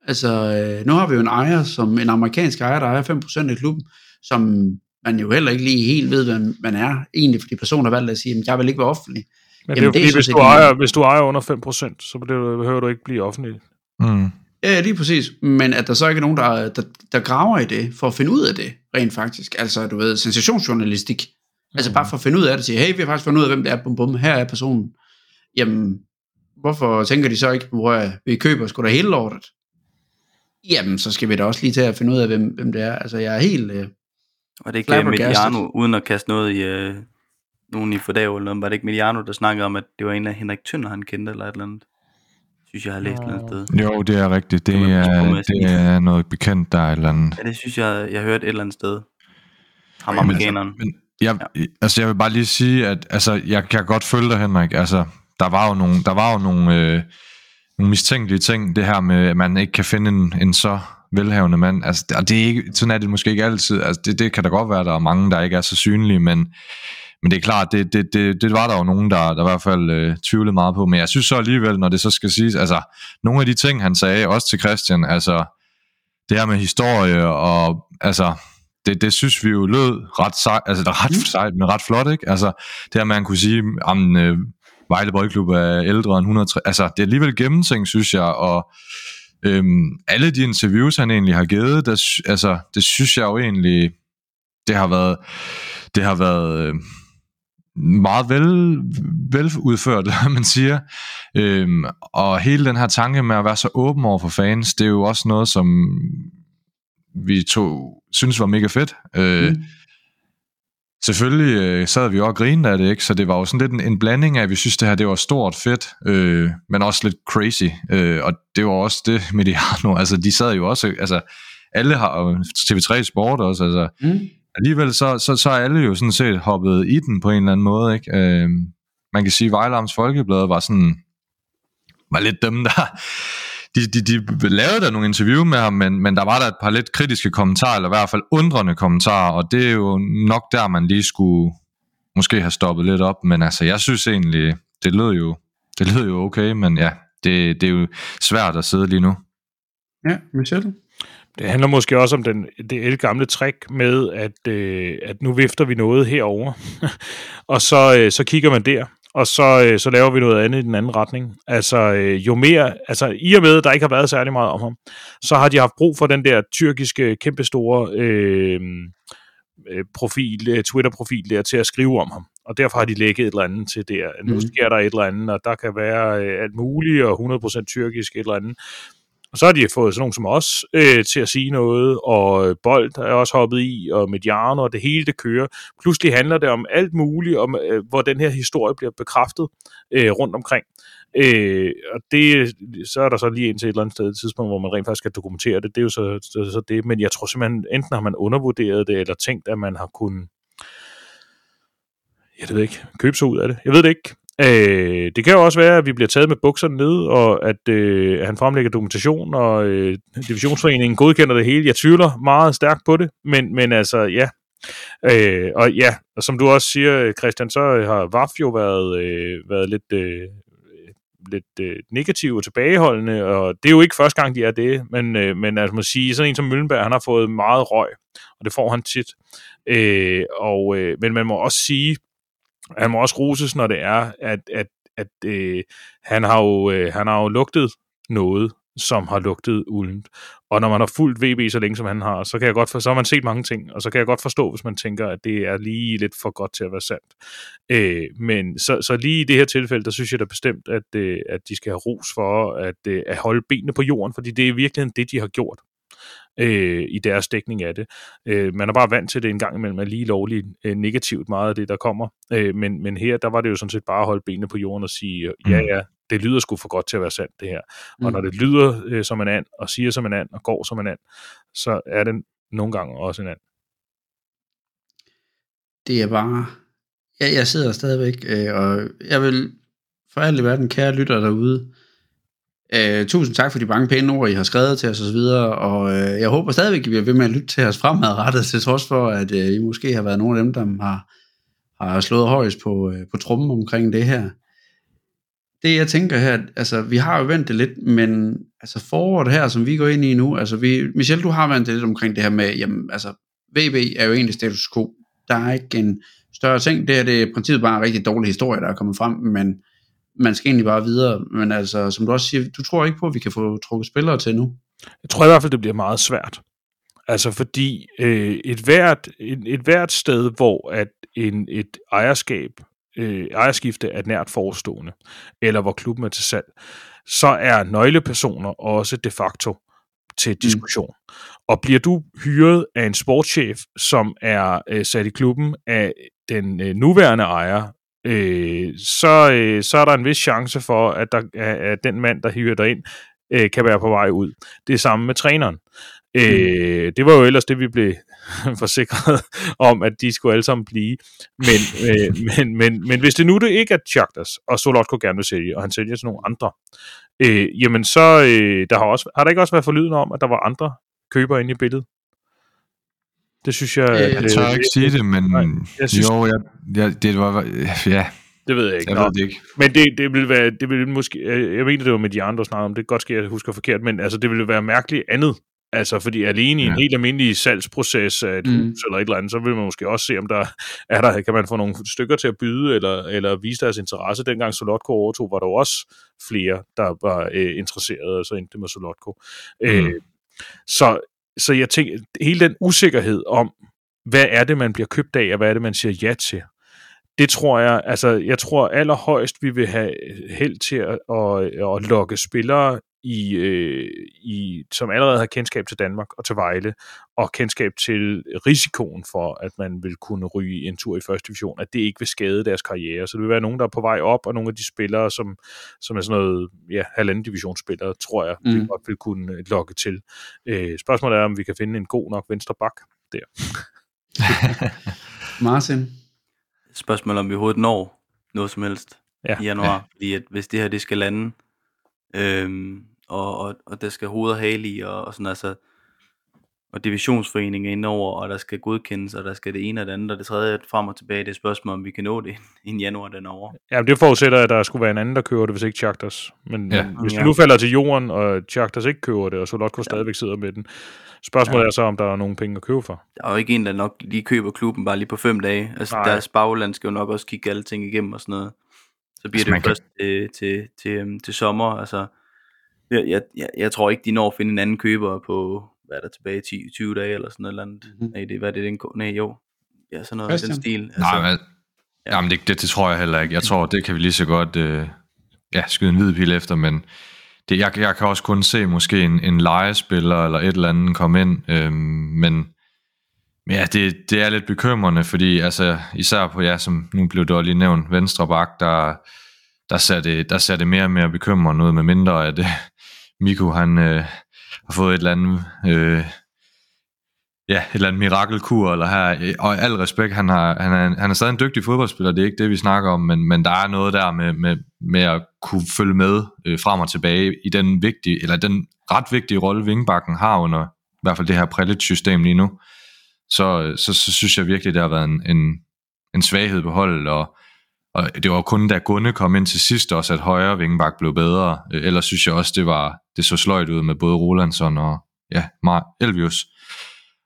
Altså, øh, nu har vi jo en ejer, som en amerikansk ejer, der ejer 5% af klubben, som man jo heller ikke lige helt ved, hvem man er, egentlig, fordi personer har valgt at sige, at jeg vil ikke være offentlig. Men Jamen, det er jo fordi, hvis du, ejer, hvis du ejer under 5%, så behøver du ikke blive offentlig. Mm. Ja, lige præcis. Men at der så ikke er nogen, der, der, der graver i det, for at finde ud af det, rent faktisk. Altså, du ved, sensationsjournalistik. Mm. Altså bare for at finde ud af det, sige, hey, vi har faktisk fundet ud af, hvem det er, bum, bum, her er personen. Jamen, hvorfor tænker de så ikke, hvor vi køber sgu da hele lortet? Jamen, så skal vi da også lige til at finde ud af, hvem, hvem det er. Altså, jeg er helt... Øh, og det er ikke Mediano, uden at kaste noget i, øh, nogen i Fordag eller noget, var det ikke Mediano, der snakkede om, at det var en af Henrik Tønder, han kendte, eller et eller andet? Synes jeg, har læst et eller andet sted. Jo, det er rigtigt. Det, det, er, det er noget bekendt, der er et eller andet. Ja, det synes jeg, jeg hørte et eller andet sted. Ham amerikaneren. Men, jeg, ja. altså, jeg vil bare lige sige, at altså, jeg kan godt følge dig, Henrik. Altså, der var jo nogle, der var jo nogle, øh, nogle mistænkelige ting, det her med, at man ikke kan finde en, en så velhavende mand. Altså, det er ikke, sådan er det måske ikke altid. Altså, det, det kan da godt være, at der er mange, der ikke er så synlige, men men det er klart, det, det, det, det var der jo nogen, der, der i hvert fald øh, tvivlede meget på. Men jeg synes så alligevel, når det så skal siges, altså nogle af de ting, han sagde, også til Christian, altså det her med historie, og altså det, det synes vi jo lød ret sejt, altså det er ret mm. sejt, men ret flot, ikke? Altså det her med, at han kunne sige, at øh, Vejle Boldklub er ældre end 103, altså det er alligevel gennemtænkt, synes jeg, og øhm, alle de interviews, han egentlig har givet, der, altså det synes jeg jo egentlig, det har været, det har været, øh, meget vel, veludført, <laughs> man siger. Øhm, og hele den her tanke med at være så åben over for fans, det er jo også noget, som vi to synes var mega fedt. Øh, mm. Selvfølgelig øh, sad vi også og grinede af det, ikke? så det var jo sådan lidt en, en blanding af, at vi synes, det her det var stort, fedt, øh, men også lidt crazy. Øh, og det var også det, <laughs> Mediano, altså de sad jo også, altså alle har TV3 Sport også, altså mm. alligevel så, så, så er alle jo sådan set hoppet i den på en eller anden måde, ikke? Øh, man kan sige, at Vejlams Folkeblad var sådan, var lidt dem, der de, de, de lavede der nogle interview med ham, men, men der var der et par lidt kritiske kommentarer, eller i hvert fald undrende kommentarer, og det er jo nok der, man lige skulle måske have stoppet lidt op, men altså, jeg synes egentlig, det lød jo, det lød jo okay, men ja, det, det er jo svært at sidde lige nu. Ja, Michelle? Det handler måske også om den, det gamle trick med, at, øh, at nu vifter vi noget herover, <laughs> og så, øh, så kigger man der, og så, øh, så laver vi noget andet i den anden retning. Altså, øh, jo mere, altså i og med, at der ikke har været særlig meget om ham, så har de haft brug for den der tyrkiske, kæmpestore øh, øh profil, øh, Twitter-profil der til at skrive om ham. Og derfor har de lægget et eller andet til der. Nu mm. sker der et eller andet, og der kan være øh, alt muligt, og 100% tyrkisk et eller andet. Og så har de fået sådan nogen som os øh, til at sige noget, og øh, Bold er også hoppet i, og Mediano, og det hele det kører. Pludselig handler det om alt muligt, om øh, hvor den her historie bliver bekræftet øh, rundt omkring. Øh, og det, så er der så lige indtil et eller andet sted et tidspunkt, hvor man rent faktisk skal dokumentere det. Det er jo så, så, så det. Men jeg tror simpelthen, enten har man undervurderet det, eller tænkt, at man har kunnet jeg ved ikke, købe sig ud af det. Jeg ved det ikke. Øh, det kan jo også være, at vi bliver taget med bukserne ned, og at øh, han fremlægger dokumentation, og øh, divisionsforeningen godkender det hele. Jeg tvivler meget stærkt på det, men, men altså, ja. Øh, og ja, og som du også siger, Christian, så har VAF jo været, øh, været lidt, øh, lidt øh, negativ og tilbageholdende, og det er jo ikke første gang, de er det, men, øh, men altså, man sige, sådan en som Møllenberg, han har fået meget røg, og det får han tit. Øh, og, øh, men man må også sige, han må også roses, når det er, at, at, at øh, han, har jo, øh, han har jo lugtet noget, som har lugtet uldent. Og når man har fulgt VB så længe, som han har, så kan jeg godt for, så har man set mange ting, og så kan jeg godt forstå, hvis man tænker, at det er lige lidt for godt til at være sandt. Øh, men så, så lige i det her tilfælde, der synes jeg da bestemt, at, øh, at de skal have ros for at, øh, at holde benene på jorden, fordi det er virkelig det, de har gjort øh, i deres dækning af det. Øh, man er bare vant til det en gang imellem, at lige lovligt øh, negativt meget af det, der kommer. Øh, men, men her, der var det jo sådan set bare at holde benene på jorden og sige, ja mm. ja, det lyder sgu for godt til at være sandt, det her. Mm. Og når det lyder øh, som en and, og siger som en and, og går som en and, så er det nogle gange også en and. Det er bare... Ja, jeg sidder stadigvæk, øh, og jeg vil for alt i verden, kære lytter derude, Øh, tusind tak for de mange pæne ord, I har skrevet til os osv., og øh, jeg håber stadigvæk, at I bliver ved med at lytte til os fremadrettet, til trods for, at øh, I måske har været nogle af dem, der har, har slået højst på, øh, på trummen omkring det her. Det jeg tænker her, altså vi har jo vendt det lidt, men altså foråret her, som vi går ind i nu, altså vi, Michelle, du har ventet lidt omkring det her med, jamen altså VB er jo egentlig status quo. Der er ikke en større ting, det er det i princippet bare en rigtig dårlig historie, der er kommet frem, men man skal egentlig bare videre. Men altså, som du også siger, du tror ikke på, at vi kan få trukket spillere til nu? Jeg tror i hvert fald, det bliver meget svært. Altså fordi øh, et, hvert, et, et hvert sted, hvor at en, et ejerskab, øh, ejerskifte er nært forestående, eller hvor klubben er til salg, så er nøglepersoner også de facto til mm. diskussion. Mm. Og bliver du hyret af en sportschef, som er øh, sat i klubben af den øh, nuværende ejer, øh, så, øh, så er der en vis chance for, at, der, at den mand, der hiver dig ind, øh, kan være på vej ud. Det er samme med træneren. Øh, det var jo ellers det, vi blev <laughs> forsikret om, at de skulle alle sammen blive. Men, øh, <laughs> men, men, men hvis det nu det ikke er Chaktas, og Solotko gerne vil sælge, og han sælger til nogle andre, øh, jamen så øh, der har, også, har der ikke også været forlydende om, at der var andre købere inde i billedet? Det synes jeg... Øh, jeg tør ikke sige det, men nej, jeg synes, jo, jeg, jeg, det var... Ja, det ved jeg ikke. Jeg ved det ikke. Men det, det vil være, det vil måske, jeg mener, det var med de andre snakker om, det kan godt ske, at jeg husker forkert, men altså, det ville være mærkeligt andet. Altså, fordi alene i en helt almindelig salgsproces af et mm. hus eller et eller andet, så vil man måske også se, om der <laughs> er der, kan man få nogle stykker til at byde, eller, eller vise deres interesse. Dengang Solotko overtog, var der også flere, der var øh, interesserede, og så endte det med Solotko. Mm. Øh, så så jeg tænker, hele den usikkerhed om, hvad er det, man bliver købt af, og hvad er det, man siger ja til, det tror jeg, altså jeg tror allerhøjst, vi vil have held til at, at, at lokke spillere i, øh, i, som allerede har kendskab til Danmark og til Vejle, og kendskab til risikoen for, at man vil kunne ryge en tur i første division, at det ikke vil skade deres karriere. Så det vil være nogen, der er på vej op, og nogle af de spillere, som, som er sådan noget ja, halvanden divisionsspillere, tror jeg, mm. vi godt vil kunne lokke til. Øh, spørgsmålet er, om vi kan finde en god nok venstre bak der. <laughs> Martin? Spørgsmålet om vi overhovedet når noget som helst Ja. i januar. Ja. Fordi at hvis det her det skal lande, øhm, og, og, og der skal hoved og hale i, og, og sådan altså, og divisionsforeningen indover, og der skal godkendes, og der skal det ene og det andet, og det tredje frem og tilbage, det er spørgsmål, om vi kan nå det <laughs> inden januar den er over. Ja, det forudsætter, at der skulle være en anden, der køber det, hvis ikke Chaktas. Men, Ja. men hvis det nu falder til jorden, og Chaktas ikke køber det, og Solotko ja. stadigvæk sidder med den, spørgsmålet ja. er så, om der er nogen penge at købe for. Der er jo ikke en, der nok lige køber klubben bare lige på fem dage. Altså Nej. deres bagland skal jo nok også kigge alle ting igennem og sådan noget. Så bliver Altså, det jo kan- først til, til, til, øhm, til sommer. Altså, jeg, jeg, jeg, jeg tror ikke, de når at finde en anden køber på, hvad er der tilbage, 10, 20 dage eller sådan noget. Eller andet. Mhm. Nej, det, hvad er det, den, nej, jo. Ja, sådan noget i Christian? den stil. Altså, Nej, men, ja. jamen det, det, det tror jeg heller ikke. Jeg tror, det kan vi lige så godt øh, ja, skyde en hvid pil efter, men det, jeg, jeg kan også kun se måske en, en legespiller eller et eller andet komme ind, øh, men men ja, det, det er lidt bekymrende, fordi altså, især på, ja, som nu blev det lige nævnt, venstre bak, der, der, ser det, der ser det mere og mere bekymrende ud, med mindre at øh, Miko han øh, har fået et eller andet øh, ja, et eller andet mirakelkur, eller her, øh, og al respekt, han, har, han, er, han er stadig en dygtig fodboldspiller, det er ikke det, vi snakker om, men, men der er noget der med, med, med at kunne følge med øh, frem og tilbage i den vigtige, eller den ret vigtige rolle, Vingbakken har under i hvert fald det her Prelit-system lige nu. Så, så, så synes jeg virkelig, det har været en, en, en svaghed på holdet, og, og det var kun da Gunne kom ind til sidst også, at højre vingbak blev bedre. Ellers synes jeg også, det var det så sløjt ud med både Rolandsson og ja, Elvius.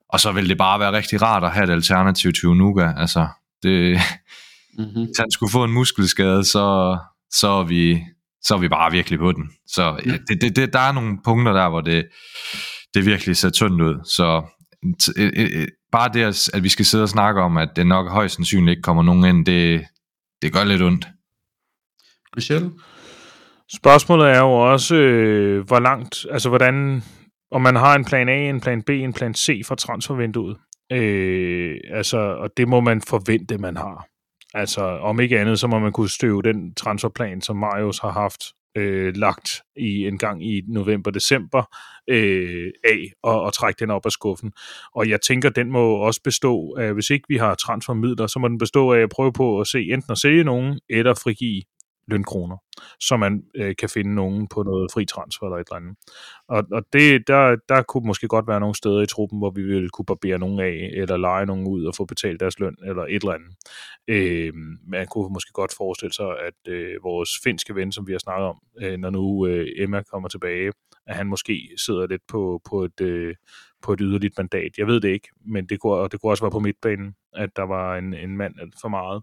Og så ville det bare være rigtig rart at have et alternativ til Unuga. Altså, det, Mm-hmm. hvis han skulle få en muskelskade, så, så, er vi, så er vi bare virkelig på den. Så ja, det, det, det, der er nogle punkter der, hvor det, det virkelig ser tyndt ud. Så bare det, at- at vi skal sidde og snakke om, at det nok højst sandsynligt ikke kommer nogen ind, det, det gør lidt ondt. Michelle? Spørgsmålet er jo også, øh, hvor langt, altså hvordan, om man har en plan A, en plan B, en plan C for transfervinduet. Øh, altså, og det må man forvente, man har. Altså, om ikke andet, så må man kunne støve den transferplan, som Marius har haft øh, lagt i en gang i november-december øh, af, og, og trække den op af skuffen. Og jeg tænker, den må også bestå af, hvis ikke vi har transfermidler, så må den bestå af at prøve på at se enten at sælge nogen, eller frigive lønkroner, så man øh, kan finde nogen på noget fri transfer eller et eller andet. Og, og det, der, der kunne måske godt være nogle steder i truppen, hvor vi ville kunne barbere nogen af, eller lege nogen ud og få betalt deres løn, eller et eller andet. Øh, man kunne måske godt forestille sig, at øh, vores finske ven, som vi har snakket om, øh, når nu øh, Emma kommer tilbage, at han måske sidder lidt på, på et... Øh, på et yderligt mandat. Jeg ved det ikke, men det kunne, og det kunne også være på midtbanen, at der var en, en mand for meget.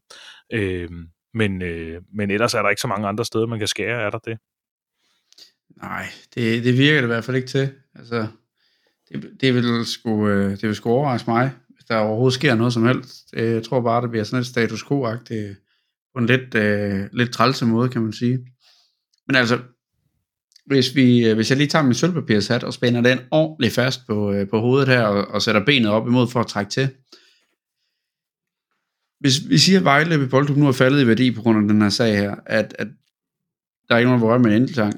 Øh, men, øh, men ellers er der ikke så mange andre steder, man kan skære, er der det? Nej, det, det virker det i hvert fald ikke til. Altså, det, det, vil sgu, øh, det vil sgu overraske mig, hvis der overhovedet sker noget som helst. Øh, jeg tror bare, det bliver sådan et status quo-agtigt øh, på en lidt, øh, lidt trælse måde, kan man sige. Men altså, hvis, vi, hvis jeg lige tager min sølvpapirshat og spænder den ordentligt fast på, øh, på hovedet her, og, og sætter benet op imod for at trække til. Hvis vi siger, at Vejle Boldklub nu er faldet i værdi på grund af den her sag her, at, at der er ikke nogen, der rører med en enkeltang,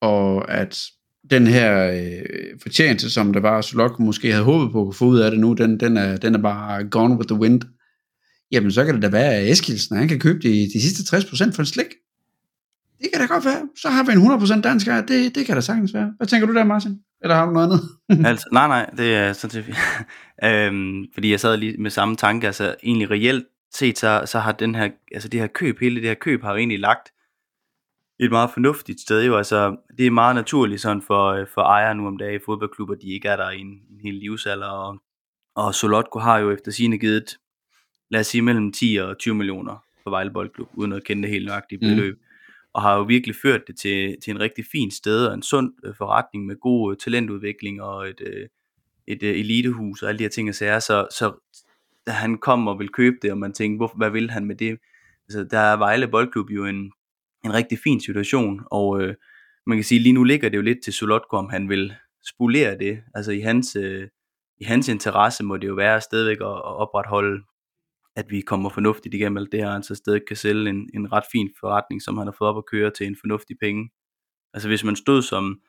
og at den her øh, fortjeneste, som der var, Solok måske havde håbet på at kunne få ud af det nu, den, den, er, den er bare gone with the wind. Jamen, så kan det da være, at Eskilsen, han kan købe de, de sidste 60% for en slik. Det kan da godt være. Så har vi en 100% dansk her. Det, det kan da sagtens være. Hvad tænker du der, Martin? Eller har du noget andet? <laughs> altså, nej, nej, det er sådan set <laughs> øhm, fordi jeg sad lige med samme tanke, altså egentlig reelt set, så, så har den her, altså det her køb, hele det her køb har jo egentlig lagt et meget fornuftigt sted jo, altså det er meget naturligt sådan for, øh, for ejere nu om dagen i fodboldklubber, de ikke er der i en, en hel livsalder, og, og Solotko har jo efter sine givet, lad os sige mellem 10 og 20 millioner for Vejle Boldklub, uden at kende det helt nøjagtige Mm. beløb, og har jo virkelig ført det til, til en rigtig fin sted, og en sund øh, forretning med god øh, talentudvikling, og et, et øh, elitehus, og alle de her ting og sager, så, så han kom og ville købe det, og man tænkte, hvor, hvad vil han med det? altså, der er Vejle Boldklub jo en, en rigtig fin situation, og øh, man kan sige, lige nu ligger det jo lidt til Solotko, om han vil spolere det. Altså i hans, øh, i hans interesse må det jo være stadigvæk at, at opretholde, at vi kommer fornuftigt igennem alt det her, han så stadig kan sælge en, en ret fin forretning, som han har fået op at køre til en fornuftig penge. Altså hvis man stod som,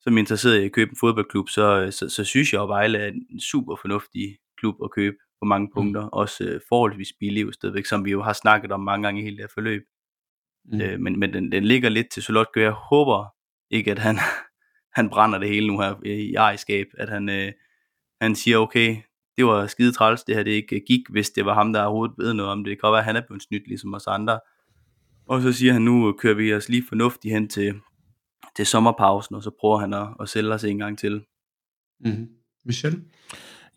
som interesseret i at købe en fodboldklub, så, så, så synes jeg at Vejle er en super fornuftig klub at købe på mange mm. punkter. Mm. Også øh, forholdsvis billig stadigvæk, som vi jo har snakket om mange gange i hele det her forløb. Mm. Øh, men men den, den ligger lidt til Solotko. Jeg håber ikke, at han, <laughs> han brænder det hele nu her i ejerskab. At han, øh, han siger, okay, det var skide træls, det her det ikke gik, hvis det var ham, der overhovedet ved noget om det. Det kan være, at han er blevet snydt ligesom os andre. Og så siger han, nu kører vi os lige fornuftigt hen til, til sommerpausen, og så prøver han at, at sælge os en gang til. Mm. Michel?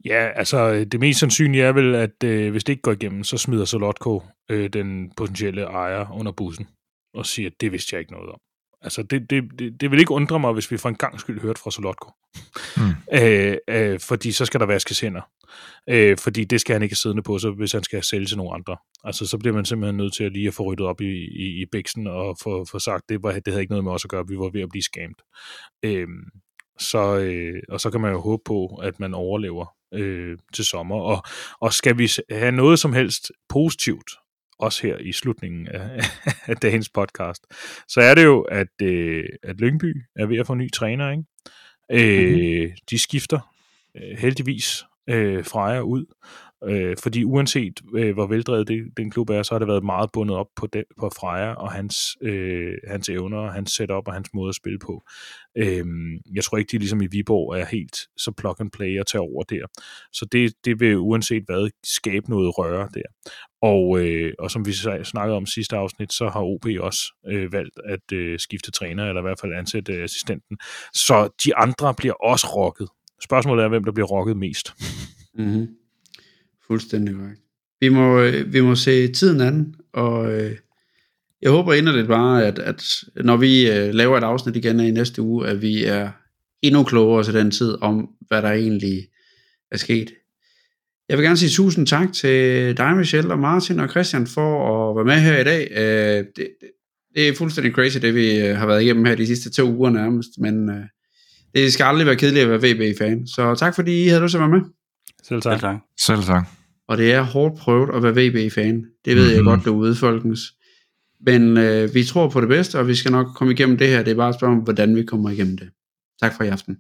Ja, altså det mest sandsynlige er vel, at øh, hvis det ikke går igennem, så smider Solotko øh, den potentielle ejer under bussen og siger, at det vidste jeg ikke noget om. Altså, det, det, det, det vil ikke undre mig, hvis vi for en gang skyld hørte fra Solotko. Mm. <laughs> øh, øh, fordi så skal der vaskes hænder. Øh, fordi det skal han ikke siddende på, så hvis han skal sælge til nogle andre. Altså, så bliver man simpelthen nødt til at lige at få ryddet op i, i, i bæksen og få, få sagt, det, var, det havde ikke noget med os at gøre, vi var ved at blive skamt. Øh, så, øh, og så kan man jo håbe på, at man overlever øh, til sommer. Og, og skal vi have noget som helst positivt også her i slutningen af, <laughs> af dagens podcast, så er det jo, at, øh, at Lyngby er ved at få ny træner. Ikke? Øh, mm-hmm. De skifter øh, heldigvis øh, Freja ud, øh, fordi uanset øh, hvor veldrevet det, den klub er, så har det været meget bundet op på, den, på Freja og hans, øh, hans evner, og hans setup og hans måde at spille på. Øh, jeg tror ikke, de ligesom i Viborg er helt så plug and play og tager over der. Så det, det vil uanset hvad skabe noget røre der. Og, øh, og som vi snakkede om sidste afsnit, så har OB også øh, valgt at øh, skifte træner, eller i hvert fald ansætte øh, assistenten. Så de andre bliver også rocket. Spørgsmålet er, hvem der bliver rocket mest. Mm-hmm. Fuldstændig korrekt. Vi må, øh, vi må se tiden an, og øh, jeg håber inderligt bare, at, at når vi øh, laver et afsnit igen i næste uge, at vi er endnu klogere til den tid om, hvad der egentlig er sket. Jeg vil gerne sige tusind tak til dig, Michelle, og Martin og Christian for at være med her i dag. Det, det er fuldstændig crazy, det vi har været igennem her de sidste to uger nærmest, men det skal aldrig være kedeligt at være VB-fan. Så tak fordi I havde lyst til at være med. Selv tak. Selv tak. Selv tak. Og det er hårdt prøvet at være VB-fan. Det ved mm-hmm. jeg mhm. godt derude, folkens. Men øh, vi tror på det bedste, og vi skal nok komme igennem det her. Det er bare et spørgsmål hvordan vi kommer igennem det. Tak for i aften.